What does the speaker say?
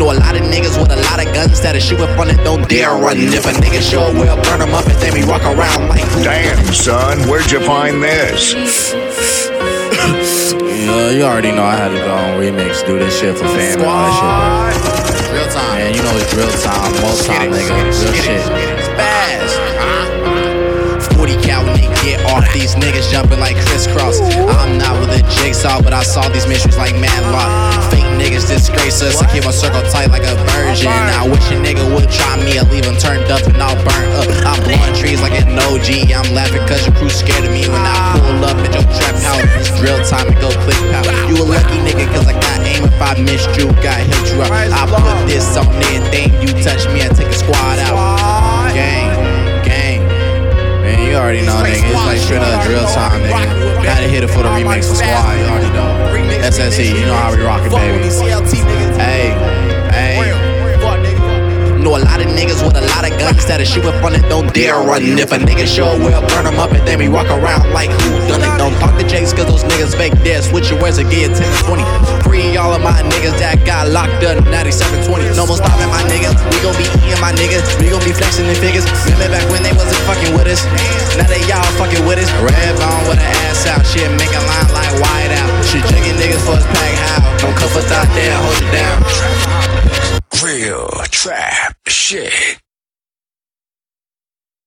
Know a lot of niggas with a lot of guns that'll shoot up on it, don't dare run. If a nigga show up, we'll burn him up and then we walk around like Damn, son, where'd you find this? Yeah, you already know I had to go on remix, do this shit for fam and all that shit, bro. real time. Man, you know it's real time, most time, nigga. Real shit. Spazz. 40 cal nigga, get off these niggas jumping like crisscross. I'm not with a jigsaw, but I saw these mysteries like Matlock. Niggas disgrace us. I keep my circle tight like a virgin. I wish a nigga would try me. I leave him turned up and all burnt up. I'm blowing trees like an OG. I'm laughing cause your crew scared of me when I pull up at your trap house. It's drill time and go click pow. You a lucky nigga cause I got aim if I missed you. Got hit you up. I put this on everything. You touch me, I take a squad out. Gang, gang. Man, you already know, nigga. It's like straight up drill time, nigga. Gotta hit it for the remix for squad, you already know. SSE, you know how we rockin', baby. Hey, hey. Know a lot of niggas with a lot of guns that'll shoot up on it, don't dare run. If a nigga show, we'll burn him up and then we walk around like who done it. Don't talk to Jakes cause those niggas fake dead. Switch your words and get 10 and 20. Free all of my niggas that got locked up 9720. No more stopping my niggas. We gon' be eating my niggas. We gon' be flexing the figures. Remember back when they wasn't fucking with us? Now they y'all fucking with us. Red bone with an ass out. Shit make niggas for his pack how. Don't cuff us out there, hold it down. Real trap shit.